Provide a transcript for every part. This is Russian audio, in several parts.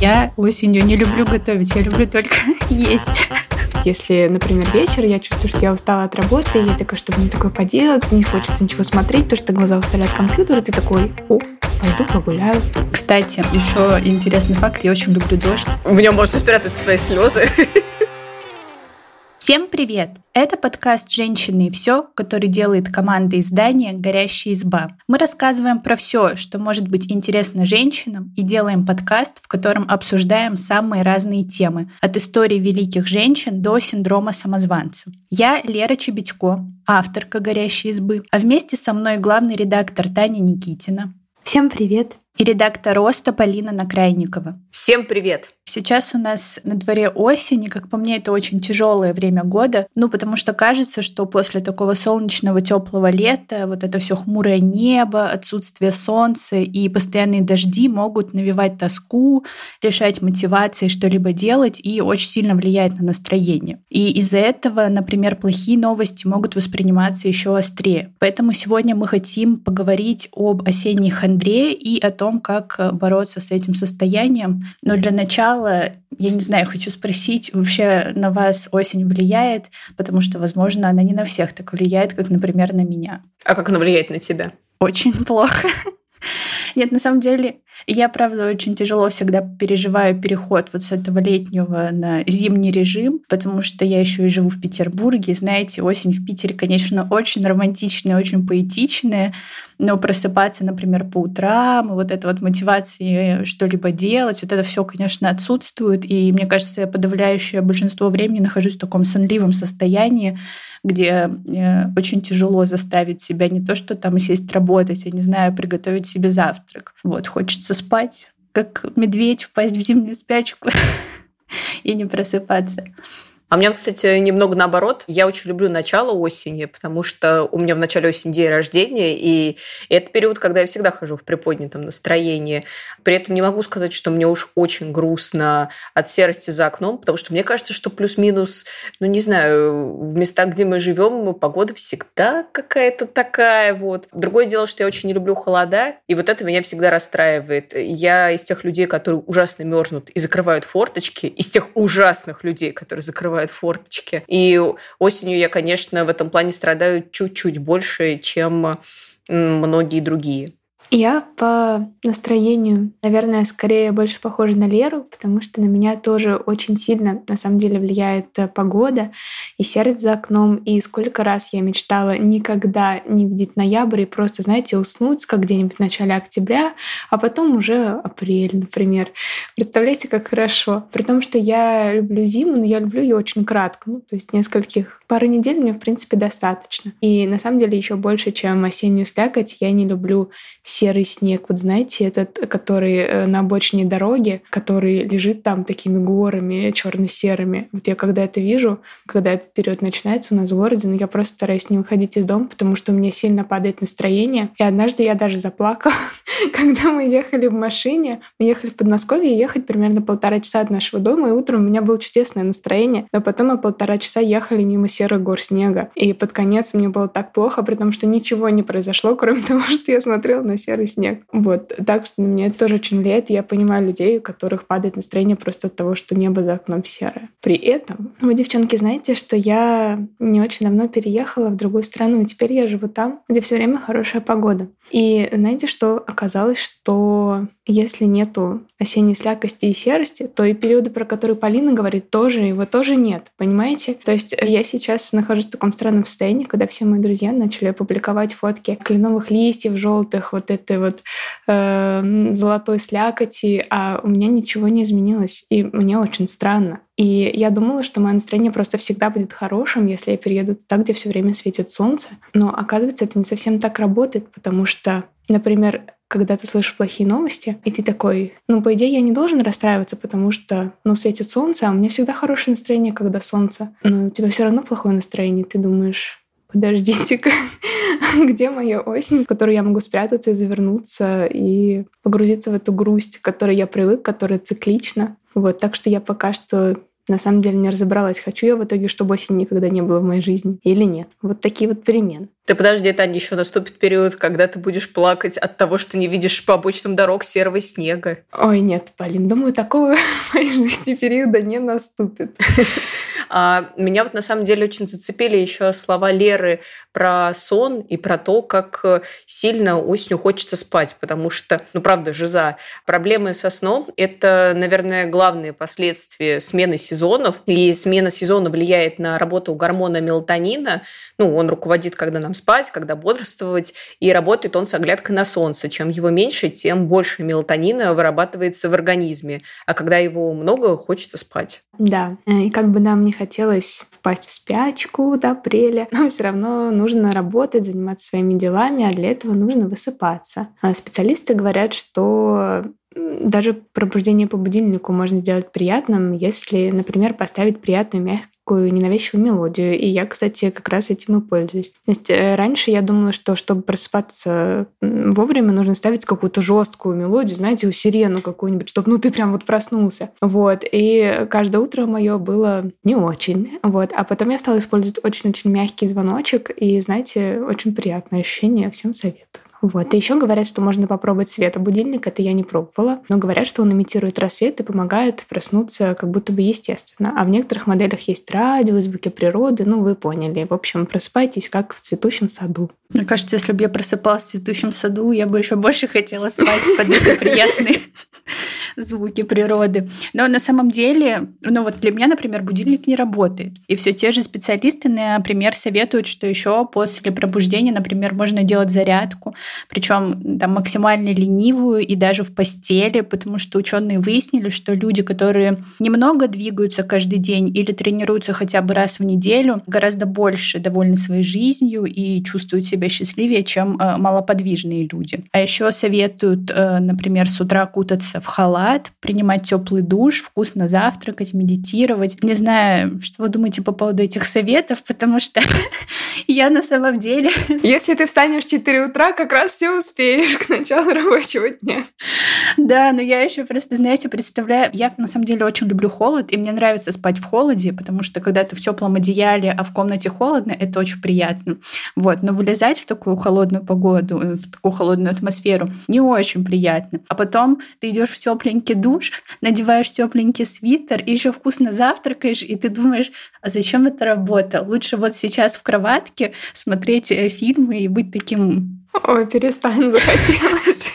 Я осенью не люблю готовить, я люблю только есть. Если, например, вечер, я чувствую, что я устала от работы, и я такая, чтобы мне такое поделать, не хочется ничего смотреть, потому что глаза устали от компьютера, и ты такой, о, пойду погуляю. Кстати, еще интересный факт, я очень люблю дождь. В нем можно спрятать свои слезы. Всем привет! Это подкаст «Женщины и все», который делает команда издания «Горящая изба». Мы рассказываем про все, что может быть интересно женщинам, и делаем подкаст, в котором обсуждаем самые разные темы, от истории великих женщин до синдрома самозванца. Я Лера Чебедько, авторка «Горящей избы», а вместе со мной главный редактор Таня Никитина. Всем привет! И редактор «Роста» Полина Накрайникова. Всем привет! Сейчас у нас на дворе осень, и, как по мне, это очень тяжелое время года. Ну, потому что кажется, что после такого солнечного, теплого лета вот это все хмурое небо, отсутствие солнца и постоянные дожди могут навевать тоску, лишать мотивации что-либо делать и очень сильно влиять на настроение. И из-за этого, например, плохие новости могут восприниматься еще острее. Поэтому сегодня мы хотим поговорить об осенней хандре и о том, как бороться с этим состоянием. Но для начала начала, я не знаю, хочу спросить, вообще на вас осень влияет? Потому что, возможно, она не на всех так влияет, как, например, на меня. А как она влияет на тебя? Очень плохо. Нет, на самом деле, я, правда, очень тяжело всегда переживаю переход вот с этого летнего на зимний режим, потому что я еще и живу в Петербурге. Знаете, осень в Питере, конечно, очень романтичная, очень поэтичная, но просыпаться, например, по утрам, вот эта вот мотивация что-либо делать, вот это все, конечно, отсутствует. И мне кажется, я подавляющее большинство времени нахожусь в таком сонливом состоянии, где э, очень тяжело заставить себя не то, что там сесть работать, я не знаю, приготовить себе завтрак. Вот, хочется спать, как медведь, впасть в зимнюю спячку и не просыпаться. А у меня, кстати, немного наоборот. Я очень люблю начало осени, потому что у меня в начале осени день рождения, и это период, когда я всегда хожу в приподнятом настроении. При этом не могу сказать, что мне уж очень грустно от серости за окном, потому что мне кажется, что плюс-минус, ну не знаю, в местах, где мы живем, погода всегда какая-то такая вот. Другое дело, что я очень не люблю холода, и вот это меня всегда расстраивает. Я из тех людей, которые ужасно мерзнут и закрывают форточки, из тех ужасных людей, которые закрывают открывают форточки. И осенью я, конечно, в этом плане страдаю чуть-чуть больше, чем многие другие. Я по настроению, наверное, скорее больше похожа на Леру, потому что на меня тоже очень сильно, на самом деле, влияет э, погода и сердце за окном. И сколько раз я мечтала никогда не видеть ноябрь и просто, знаете, уснуть, как где-нибудь в начале октября, а потом уже апрель, например. Представляете, как хорошо. При том, что я люблю зиму, но я люблю ее очень кратко. Ну, то есть нескольких, пары недель мне, в принципе, достаточно. И на самом деле еще больше, чем осеннюю слякоть, я не люблю серый снег. Вот знаете, этот, который э, на обочине дороги, который лежит там такими горами черно-серыми. Вот я когда это вижу, когда этот период начинается у нас в городе, ну, я просто стараюсь не выходить из дома, потому что у меня сильно падает настроение. И однажды я даже заплакала, когда мы ехали в машине. Мы ехали в Подмосковье, ехать примерно полтора часа от нашего дома, и утром у меня было чудесное настроение. Но потом мы полтора часа ехали мимо серых гор снега. И под конец мне было так плохо, при том, что ничего не произошло, кроме того, что я смотрела на серый снег. Вот. Так что меня это тоже очень влияет. Я понимаю людей, у которых падает настроение просто от того, что небо за окном серое. При этом, вы, девчонки, знаете, что я не очень давно переехала в другую страну, и теперь я живу там, где все время хорошая погода. И знаете, что оказалось, что если нету осенней слякости и серости, то и периоды, про которые Полина говорит, тоже его тоже нет, понимаете? То есть я сейчас нахожусь в таком странном состоянии, когда все мои друзья начали публиковать фотки кленовых листьев желтых, вот этой вот э, золотой слякоти, а у меня ничего не изменилось, и мне очень странно. И я думала, что мое настроение просто всегда будет хорошим, если я перееду туда, где все время светит солнце. Но оказывается, это не совсем так работает, потому что, например, когда ты слышишь плохие новости, и ты такой, ну, по идее, я не должен расстраиваться, потому что, ну, светит солнце, а у меня всегда хорошее настроение, когда солнце. Но у тебя все равно плохое настроение, ты думаешь, подождите-ка, где моя осень, в которой я могу спрятаться и завернуться и погрузиться в эту грусть, к которой я привык, которая циклична. Вот, так что я пока что на самом деле не разобралась, хочу я в итоге, чтобы осень никогда не было в моей жизни или нет. Вот такие вот перемены. Ты подожди, Таня, еще наступит период, когда ты будешь плакать от того, что не видишь по обочинам дорог серого снега. Ой, нет, Полин, думаю, такого в моей жизни периода не наступит. А меня вот на самом деле очень зацепили еще слова Леры про сон и про то, как сильно осенью хочется спать, потому что, ну правда, жиза, проблемы со сном – это, наверное, главные последствия смены сезонов. И смена сезона влияет на работу гормона мелатонина. Ну, он руководит, когда нам спать, когда бодрствовать, и работает он с оглядкой на солнце. Чем его меньше, тем больше мелатонина вырабатывается в организме. А когда его много, хочется спать. Да, и как бы нам не хотелось впасть в спячку до апреля, но все равно нужно работать, заниматься своими делами, а для этого нужно высыпаться. А специалисты говорят, что даже пробуждение по будильнику можно сделать приятным, если, например, поставить приятную, мягкую, ненавязчивую мелодию. И я, кстати, как раз этим и пользуюсь. То есть э, раньше я думала, что чтобы просыпаться вовремя, нужно ставить какую-то жесткую мелодию, знаете, у сирену какую-нибудь, чтобы ну ты прям вот проснулся. Вот. И каждое утро мое было не очень. Вот. А потом я стала использовать очень-очень мягкий звоночек, и, знаете, очень приятное ощущение. Всем советую. Вот. И еще говорят, что можно попробовать светобудильник. Это я не пробовала. Но говорят, что он имитирует рассвет и помогает проснуться как будто бы естественно. А в некоторых моделях есть радио, звуки природы. Ну, вы поняли. В общем, просыпайтесь, как в цветущем саду. Мне кажется, если бы я просыпалась в цветущем саду, я бы еще больше хотела спать под эти приятные звуки природы. Но на самом деле, ну вот для меня, например, будильник не работает. И все те же специалисты, например, советуют, что еще после пробуждения, например, можно делать зарядку, причем там максимально ленивую и даже в постели, потому что ученые выяснили, что люди, которые немного двигаются каждый день или тренируются хотя бы раз в неделю, гораздо больше довольны своей жизнью и чувствуют себя счастливее, чем э, малоподвижные люди. А еще советуют, э, например, с утра кутаться в халат, халат, принимать теплый душ, вкусно завтракать, медитировать. Не знаю, что вы думаете по поводу этих советов, потому что я на самом деле... Если ты встанешь в 4 утра, как раз все успеешь к началу рабочего дня. Да, но я еще просто, знаете, представляю, я на самом деле очень люблю холод, и мне нравится спать в холоде, потому что когда ты в теплом одеяле, а в комнате холодно, это очень приятно. Вот, но вылезать в такую холодную погоду, в такую холодную атмосферу не очень приятно. А потом ты идешь в тепленький душ, надеваешь тепленький свитер и еще вкусно завтракаешь, и ты думаешь, а зачем эта работа? Лучше вот сейчас в кроватке смотреть э, фильмы и быть таким Ой, перестань, захотелось.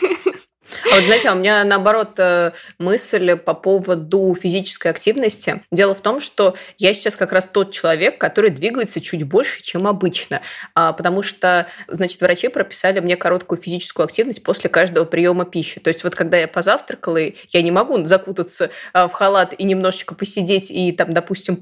Вот знаете, а у меня наоборот э, мысль по поводу физической активности. Дело в том, что я сейчас как раз тот человек, который двигается чуть больше, чем обычно. А, потому что, значит, врачи прописали мне короткую физическую активность после каждого приема пищи. То есть вот когда я позавтракала, я не могу закутаться а, в халат и немножечко посидеть и там, допустим,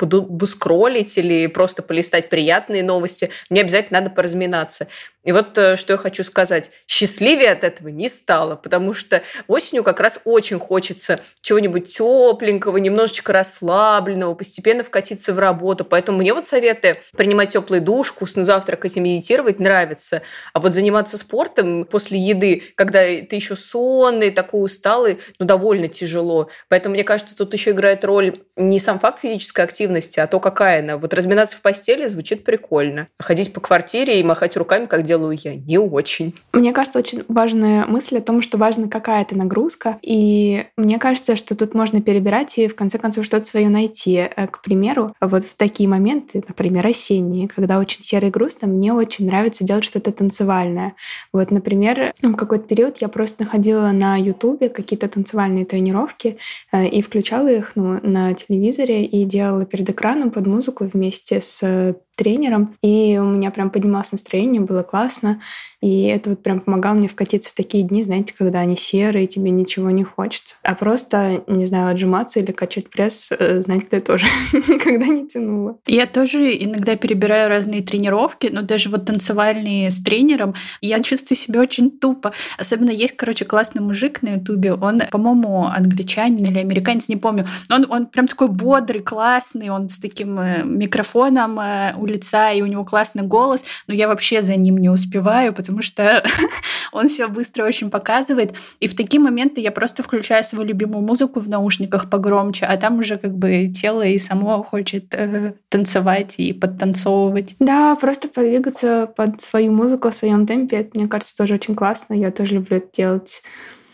скроллить или просто полистать приятные новости. Мне обязательно надо поразминаться. И вот э, что я хочу сказать. Счастливее от этого не стало, потому что осенью как раз очень хочется чего-нибудь тепленького, немножечко расслабленного, постепенно вкатиться в работу. Поэтому мне вот советы принимать теплый душ, вкусно завтракать и медитировать нравится. А вот заниматься спортом после еды, когда ты еще сонный, такой усталый, ну, довольно тяжело. Поэтому, мне кажется, тут еще играет роль не сам факт физической активности, а то, какая она. Вот разминаться в постели звучит прикольно. Ходить по квартире и махать руками, как делают делаю я не очень. Мне кажется, очень важная мысль о том, что важна какая-то нагрузка. И мне кажется, что тут можно перебирать и в конце концов что-то свое найти. Э, к примеру, вот в такие моменты, например, осенние, когда очень серый грустно, мне очень нравится делать что-то танцевальное. Вот, например, в какой-то период я просто находила на Ютубе какие-то танцевальные тренировки э, и включала их ну, на телевизоре и делала перед экраном под музыку вместе с тренером, и у меня прям поднималось настроение, было классно. И это вот прям помогало мне вкатиться в такие дни, знаете, когда они серые, тебе ничего не хочется. А просто, не знаю, отжиматься или качать пресс, э, знаете, я тоже никогда не тянула. Я тоже иногда перебираю разные тренировки, но даже вот танцевальные с тренером, я чувствую себя очень тупо. Особенно есть, короче, классный мужик на ютубе, он, по-моему, англичанин или американец, не помню, но он, он прям такой бодрый, классный, он с таким э, микрофоном э, лица, и у него классный голос, но я вообще за ним не успеваю, потому что он все быстро очень показывает. И в такие моменты я просто включаю свою любимую музыку в наушниках погромче, а там уже как бы тело и само хочет э, танцевать и подтанцовывать. Да, просто подвигаться под свою музыку в своем темпе, это, мне кажется, тоже очень классно. Я тоже люблю это делать.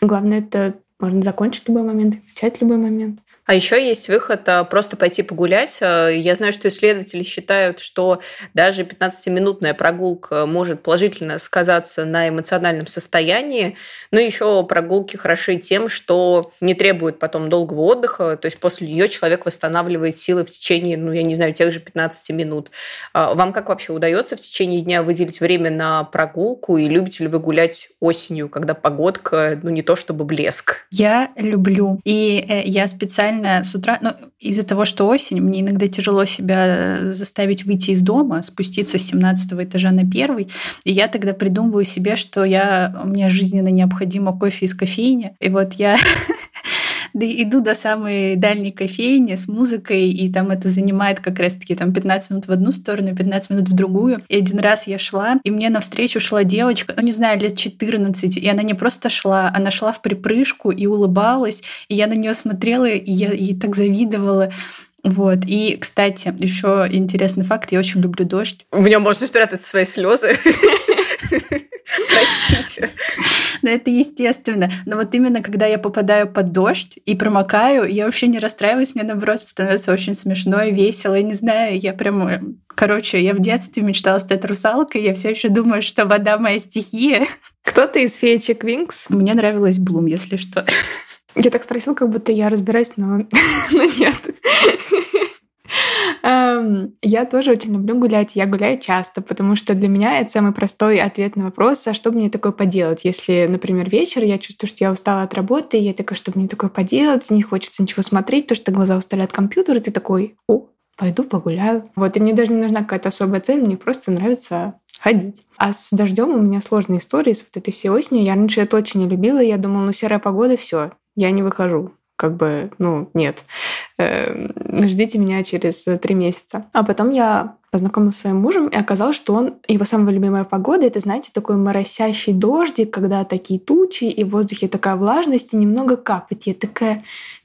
Главное, это можно закончить любой момент, начать любой момент. А еще есть выход а, просто пойти погулять. А, я знаю, что исследователи считают, что даже 15-минутная прогулка может положительно сказаться на эмоциональном состоянии. Но еще прогулки хороши тем, что не требуют потом долгого отдыха. То есть после нее человек восстанавливает силы в течение, ну, я не знаю, тех же 15 минут. А, вам как вообще удается в течение дня выделить время на прогулку? И любите ли вы гулять осенью, когда погодка, ну, не то чтобы блеск? Я люблю. И э, я специально реально с утра, ну, из-за того, что осень, мне иногда тяжело себя э, заставить выйти из дома, спуститься с 17 этажа на первый, и я тогда придумываю себе, что я, мне жизненно необходимо кофе из кофейни, и вот я да, иду до самой дальней кофейни с музыкой, и там это занимает как раз-таки там 15 минут в одну сторону, 15 минут в другую. И один раз я шла, и мне навстречу шла девочка, ну не знаю, лет 14, и она не просто шла, она шла в припрыжку и улыбалась, и я на нее смотрела, и я ей так завидовала. Вот. И, кстати, еще интересный факт, я очень люблю дождь. В нем можно спрятать свои слезы. Простите. Но это естественно. Но вот именно когда я попадаю под дождь и промокаю, я вообще не расстраиваюсь, мне наоборот становится очень смешно и весело. Я не знаю, я прям... Короче, я в детстве мечтала стать русалкой, я все еще думаю, что вода моя стихия. Кто-то из феечек Винкс? Мне нравилась Блум, если что. Я так спросил, как будто я разбираюсь, но, но нет. Эм, я тоже очень люблю гулять. Я гуляю часто, потому что для меня это самый простой ответ на вопрос, а что мне такое поделать? Если, например, вечер, я чувствую, что я устала от работы, я такая, что мне такое поделать, не хочется ничего смотреть, потому что глаза устали от компьютера, и ты такой, о, пойду погуляю. Вот, и мне даже не нужна какая-то особая цель, мне просто нравится ходить. А с дождем у меня сложные истории с вот этой всей осенью. Я раньше это очень не любила. Я думала, ну серая погода, все, я не выхожу как бы, ну, нет. Э, ждите меня через три месяца. А потом я познакомилась с своим мужем, и оказалось, что он, его самая любимая погода, это, знаете, такой моросящий дождик, когда такие тучи, и в воздухе такая влажность, и немного капать. Я такая,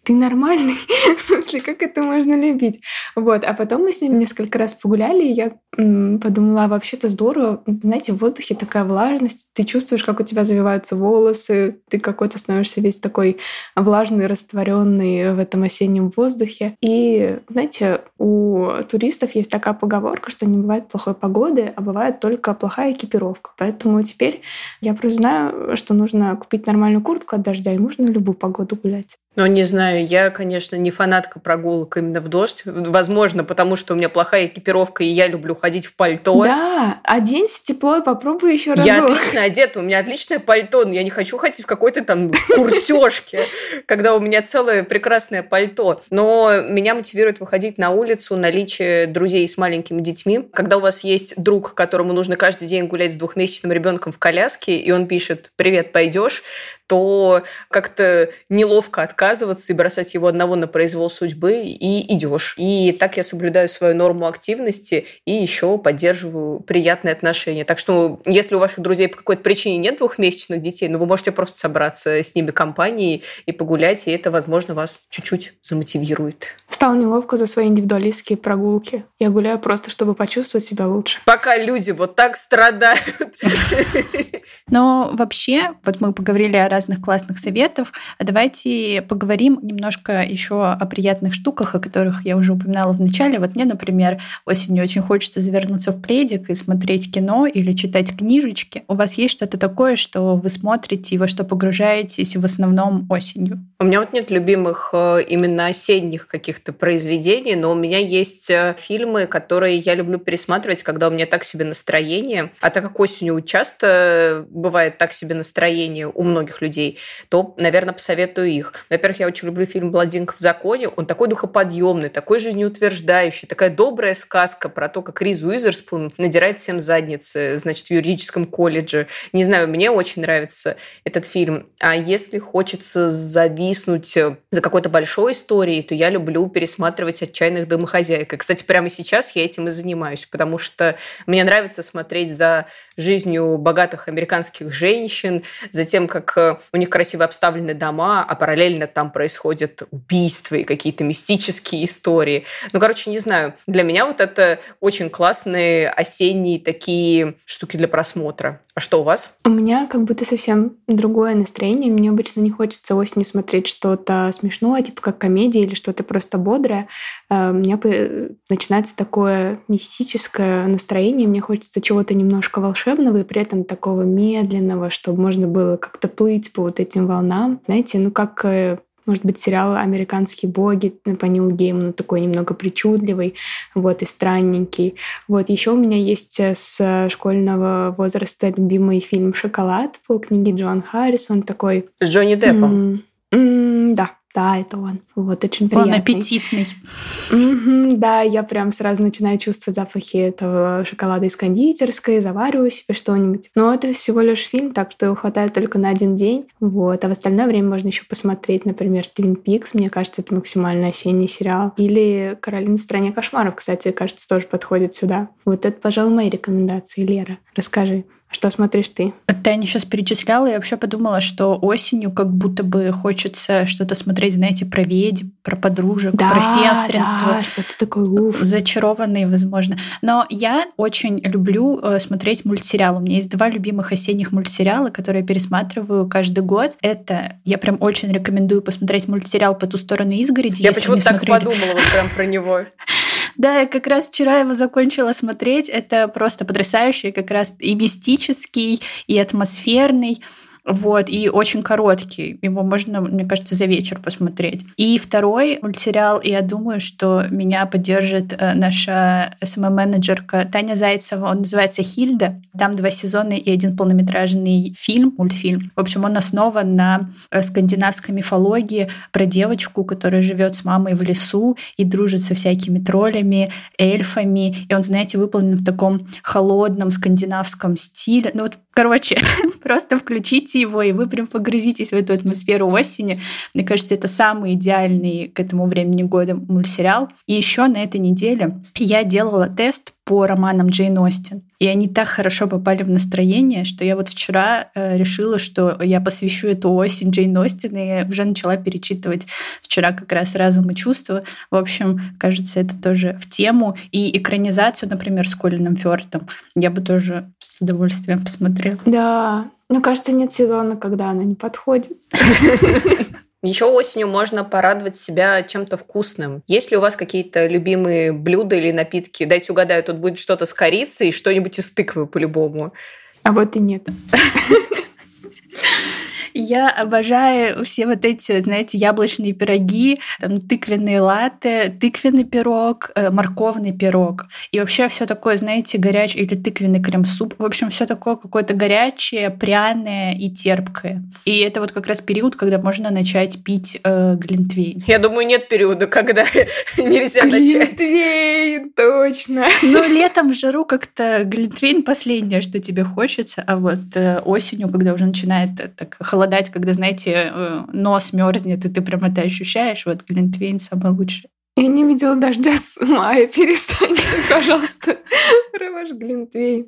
ты нормальный? в смысле, как это можно любить? Вот, а потом мы с ним несколько раз погуляли, и я подумала, а вообще-то здорово, знаете, в воздухе такая влажность, ты чувствуешь, как у тебя завиваются волосы, ты какой-то становишься весь такой влажный, растворенный в этом осеннем воздухе. И, знаете, у туристов есть такая поговорка, что не бывает плохой погоды, а бывает только плохая экипировка. Поэтому теперь я просто знаю, что нужно купить нормальную куртку от дождя, и можно в любую погоду гулять. Ну, не знаю, я, конечно, не фанатка прогулок именно в дождь. Возможно, потому что у меня плохая экипировка, и я люблю ходить в пальто. Да, оденься тепло и попробуй еще раз. Я отлично одета, у меня отличное пальто, но я не хочу ходить в какой-то там куртежке, когда у меня целое прекрасное пальто. Но меня мотивирует выходить на улицу наличие друзей с маленькими детьми. Когда у вас есть друг, которому нужно каждый день гулять с двухмесячным ребенком в коляске, и он пишет «Привет, пойдешь?», то как-то неловко отказываться и бросать его одного на произвол судьбы, и идешь. И так я соблюдаю свою норму активности и еще поддерживаю приятные отношения. Так что, если у ваших друзей по какой-то причине нет двухмесячных детей, ну, вы можете просто собраться с ними компанией и погулять, и это, возможно, вас чуть-чуть замотивирует. Стало неловко за свои индивидуалистские прогулки. Я гуляю просто, чтобы почувствовать себя лучше. Пока люди вот так страдают. Но вообще, вот мы поговорили о разных классных советах, а давайте поговорим немножко еще о приятных штуках, о которых я уже упоминала в начале. Вот мне, например, осенью очень хочется завернуться в пледик и смотреть кино или читать книжечки. У вас есть что-то такое, что вы смотрите и во что погружаетесь в основном осенью? У меня вот нет любимых э, именно осенних каких-то произведений, но у меня есть э, фильмы, которые я люблю пересматривать, когда у меня так себе настроение. А так как осенью часто бывает так себе настроение у многих людей, то, наверное, посоветую их. Во-первых, я очень люблю фильм «Бладинка в законе». Он такой духоподъемный, такой жизнеутверждающий, такая добрая сказка про то, как Риз Уизерспун надирает всем задницы, значит, в юридическом колледже. Не знаю, мне очень нравится этот фильм. А если хочется зависнуть за какой-то большой историей, то я люблю пересматривать «Отчаянных домохозяек». И, кстати, прямо сейчас я этим и занимаюсь, потому что мне нравится смотреть за жизнью богатых американских женщин, за тем, как э, у них красиво обставлены дома, а параллельно там происходят убийства и какие-то мистические истории. Ну, короче, не знаю. Для меня вот это очень классные осенние такие штуки для просмотра. А что у вас? У меня как будто совсем другое настроение. Мне обычно не хочется осенью смотреть что-то смешное, типа как комедия или что-то просто бодрое. Э, у меня начинается такое мистическое настроение. Мне хочется чего-то немножко волшебного и при этом такого медленного, чтобы можно было как-то плыть по вот этим волнам. Знаете, ну как э, может быть, сериал «Американские боги» по Нилу Гейману, такой немного причудливый, вот, и странненький. Вот, еще у меня есть э, с школьного возраста любимый фильм «Шоколад» по книге Джоан Харрисон, такой... С Джонни Деппом? Mm, да, да, это он. Вот, очень приятный. Он аппетитный. Mm-hmm, да, я прям сразу начинаю чувствовать запахи этого шоколада из кондитерской, завариваю себе что-нибудь. Но это всего лишь фильм, так что его хватает только на один день. Вот, а в остальное время можно еще посмотреть, например, Твин Пикс. Мне кажется, это максимально осенний сериал. Или Каролина в стране кошмаров, кстати, кажется, тоже подходит сюда. Вот это, пожалуй, мои рекомендации. Лера, расскажи. Что смотришь ты? Таня сейчас перечисляла, я вообще подумала, что осенью как будто бы хочется что-то смотреть, знаете, про ведьм, про подружек, да, про сестринство. Да, что-то такое, уф. Зачарованные, возможно. Но я очень люблю э, смотреть мультсериалы. У меня есть два любимых осенних мультсериала, которые я пересматриваю каждый год. Это, я прям очень рекомендую посмотреть мультсериал «По ту сторону изгороди». Я почему-то так смотрели. подумала вот прям про него. Да, я как раз вчера его закончила смотреть. Это просто потрясающий, как раз и мистический, и атмосферный. Вот, и очень короткий. Его можно, мне кажется, за вечер посмотреть. И второй мультсериал, я думаю, что меня поддержит э, наша СММ-менеджерка Таня Зайцева. Он называется «Хильда». Там два сезона и один полнометражный фильм, мультфильм. В общем, он основан на э, скандинавской мифологии про девочку, которая живет с мамой в лесу и дружит со всякими троллями, эльфами. И он, знаете, выполнен в таком холодном скандинавском стиле. Ну вот Короче, просто включите его, и вы прям погрузитесь в эту атмосферу осени. Мне кажется, это самый идеальный к этому времени года мультсериал. И еще на этой неделе я делала тест по романам Джейн Остин. И они так хорошо попали в настроение, что я вот вчера э, решила, что я посвящу эту осень Джейн Остин, и уже начала перечитывать вчера как раз «Разум и чувства». В общем, кажется, это тоже в тему. И экранизацию, например, с Колином Фёртом я бы тоже с удовольствием посмотрела. Да, ну, кажется, нет сезона, когда она не подходит. Еще осенью можно порадовать себя чем-то вкусным. Есть ли у вас какие-то любимые блюда или напитки? Дайте угадаю, тут будет что-то с корицей и что-нибудь из тыквы по-любому. А вот и нет. Я обожаю все вот эти, знаете, яблочные пироги, там, тыквенные латте, тыквенный пирог, э, морковный пирог. И вообще все такое, знаете, горячий или тыквенный крем-суп. В общем, все такое какое-то горячее, пряное и терпкое. И это вот как раз период, когда можно начать пить э, глинтвейн. Я думаю, нет периода, когда нельзя начать. Глинтвейн, точно. Ну, летом в жару как-то глинтвейн последнее, что тебе хочется, а вот э, осенью, когда уже начинает так холодать голодать, когда, знаете, э, нос мерзнет, и ты прям это ощущаешь. Вот глинтвейн самый лучший. Я не видела дождя с мая. Перестаньте, пожалуйста, про глинтвейн.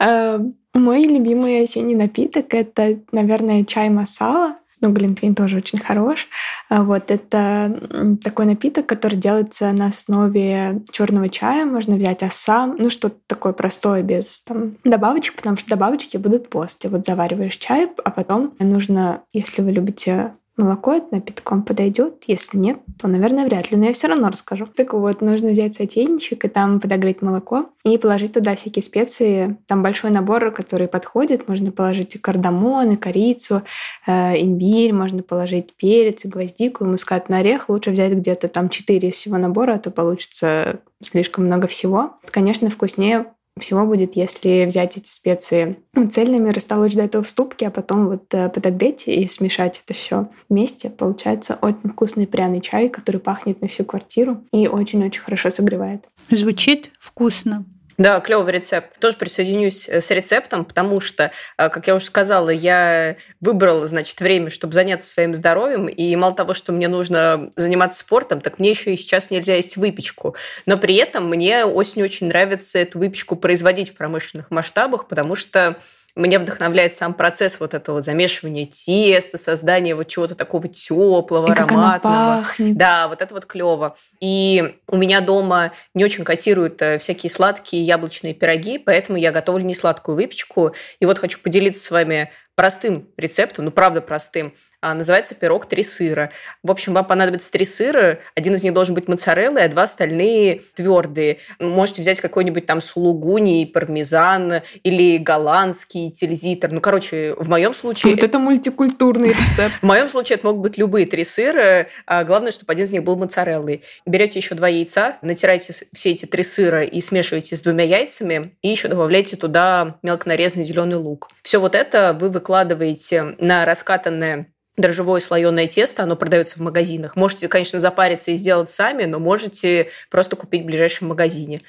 Э, мой любимый осенний напиток — это, наверное, чай масала. Ну, глинтвейн тоже очень хорош. А вот это такой напиток, который делается на основе черного чая. Можно взять ассам, ну что-то такое простое, без там, добавочек, потому что добавочки будут после. Вот завариваешь чай, а потом нужно, если вы любите молоко от напитком подойдет. Если нет, то, наверное, вряд ли. Но я все равно расскажу. Так вот, нужно взять сотейничек и там подогреть молоко и положить туда всякие специи. Там большой набор, который подходит. Можно положить и кардамон, и корицу, э, имбирь, можно положить перец, и гвоздику, и мускатный орех. Лучше взять где-то там 4 всего набора, а то получится слишком много всего. Конечно, вкуснее всего будет, если взять эти специи цельными, растолочь до этого в ступке, а потом вот э, подогреть и смешать это все вместе. Получается очень вкусный пряный чай, который пахнет на всю квартиру и очень-очень хорошо согревает. Звучит вкусно. Да, клевый рецепт. Тоже присоединюсь э, с рецептом, потому что, э, как я уже сказала, я выбрала, значит, время, чтобы заняться своим здоровьем, и мало того, что мне нужно заниматься спортом, так мне еще и сейчас нельзя есть выпечку. Но при этом мне осенью очень нравится эту выпечку производить в промышленных масштабах, потому что меня вдохновляет сам процесс вот этого замешивания теста, создания вот чего-то такого теплого, и ароматного. Как оно пахнет. Да, вот это вот клево. И у меня дома не очень котируют э, всякие сладкие яблочные пироги, поэтому я готовлю не сладкую выпечку. И вот хочу поделиться с вами простым рецептом, ну правда простым, называется пирог три сыра. В общем, вам понадобится три сыра, один из них должен быть моцареллой, а два остальные твердые. Можете взять какой-нибудь там сулугуни, пармезан или голландский тильзитер. Ну, короче, в моем случае... Вот это мультикультурный рецепт. В моем случае это могут быть любые три сыра, а главное, чтобы один из них был моцареллой. Берете еще два яйца, натираете все эти три сыра и смешиваете с двумя яйцами, и еще добавляете туда мелко нарезанный зеленый лук. Все вот это вы выкладываете на раскатанное дрожжевое слоеное тесто, оно продается в магазинах. Можете, конечно, запариться и сделать сами, но можете просто купить в ближайшем магазине.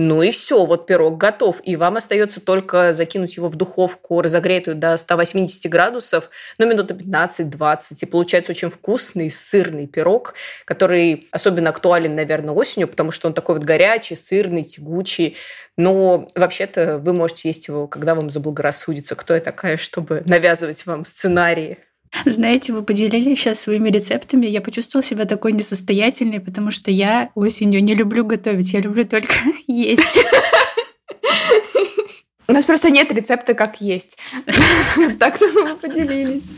Ну и все, вот пирог готов. И вам остается только закинуть его в духовку, разогретую до 180 градусов, ну, минуты 15-20. И получается очень вкусный сырный пирог, который особенно актуален, наверное, осенью, потому что он такой вот горячий, сырный, тягучий. Но вообще-то вы можете есть его, когда вам заблагорассудится. Кто я такая, чтобы навязывать вам сценарии? Знаете, вы поделились сейчас своими рецептами. Я почувствовала себя такой несостоятельной, потому что я осенью не люблю готовить, я люблю только есть. У нас просто нет рецепта, как есть. Так-то мы поделились.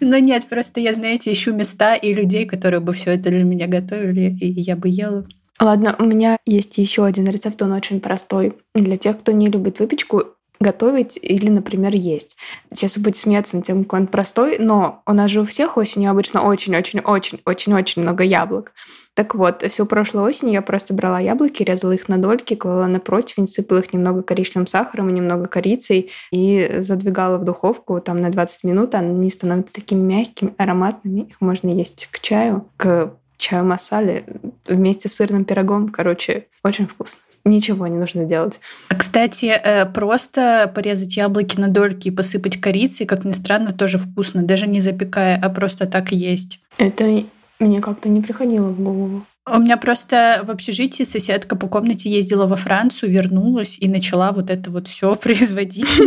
Но нет, просто я, знаете, ищу места и людей, которые бы все это для меня готовили, и я бы ела. Ладно, у меня есть еще один рецепт, он очень простой. Для тех, кто не любит выпечку, готовить или, например, есть. Сейчас вы будете смеяться над тем, какой он простой, но у нас же у всех осенью обычно очень-очень-очень-очень-очень много яблок. Так вот, всю прошлую осень я просто брала яблоки, резала их на дольки, клала на противень, сыпала их немного коричневым сахаром и немного корицей и задвигала в духовку там на 20 минут. Они становятся такими мягкими, ароматными. Их можно есть к чаю, к чаю масале вместе с сырным пирогом. Короче, очень вкусно ничего не нужно делать. А, кстати, э, просто порезать яблоки на дольки и посыпать корицей, как ни странно, тоже вкусно, даже не запекая, а просто так есть. Это мне как-то не приходило в голову. У меня просто в общежитии соседка по комнате ездила во Францию, вернулась и начала вот это вот все производить.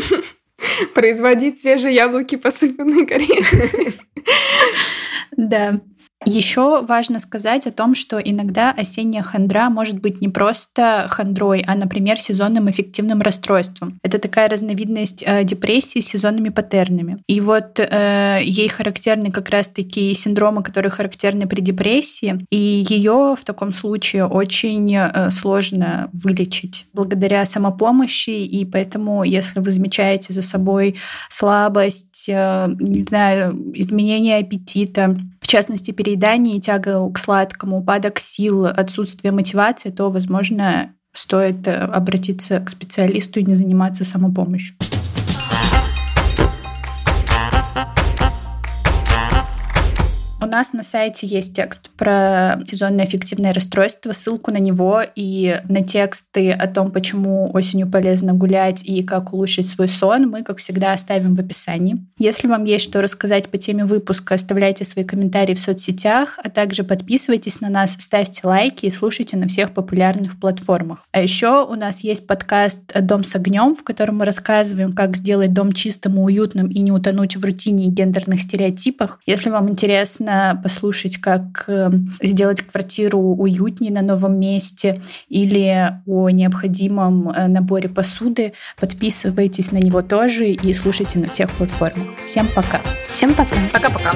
Производить свежие яблоки, посыпанные корицей. Да. Еще важно сказать о том, что иногда осенняя хандра может быть не просто хандрой, а, например, сезонным эффективным расстройством. Это такая разновидность э, депрессии с сезонными паттернами. И вот э, ей характерны как раз-таки синдромы, которые характерны при депрессии, и ее в таком случае очень э, сложно вылечить благодаря самопомощи, и поэтому, если вы замечаете за собой слабость, э, не знаю, изменение аппетита, в частности, переедание тяга к сладкому, упадок сил, отсутствие мотивации, то, возможно, стоит э, обратиться к специалисту и не заниматься самопомощью. У нас на сайте есть текст про сезонное эффективное расстройство, ссылку на него и на тексты о том, почему осенью полезно гулять и как улучшить свой сон, мы, как всегда, оставим в описании. Если вам есть что рассказать по теме выпуска, оставляйте свои комментарии в соцсетях, а также подписывайтесь на нас, ставьте лайки и слушайте на всех популярных платформах. А еще у нас есть подкаст «Дом с огнем», в котором мы рассказываем, как сделать дом чистым и уютным и не утонуть в рутине и гендерных стереотипах. Если вам интересно интересно послушать, как эм, сделать квартиру уютнее на новом месте или о необходимом э, наборе посуды, подписывайтесь на него тоже и слушайте на всех платформах. Всем пока. Всем пока. Пока-пока.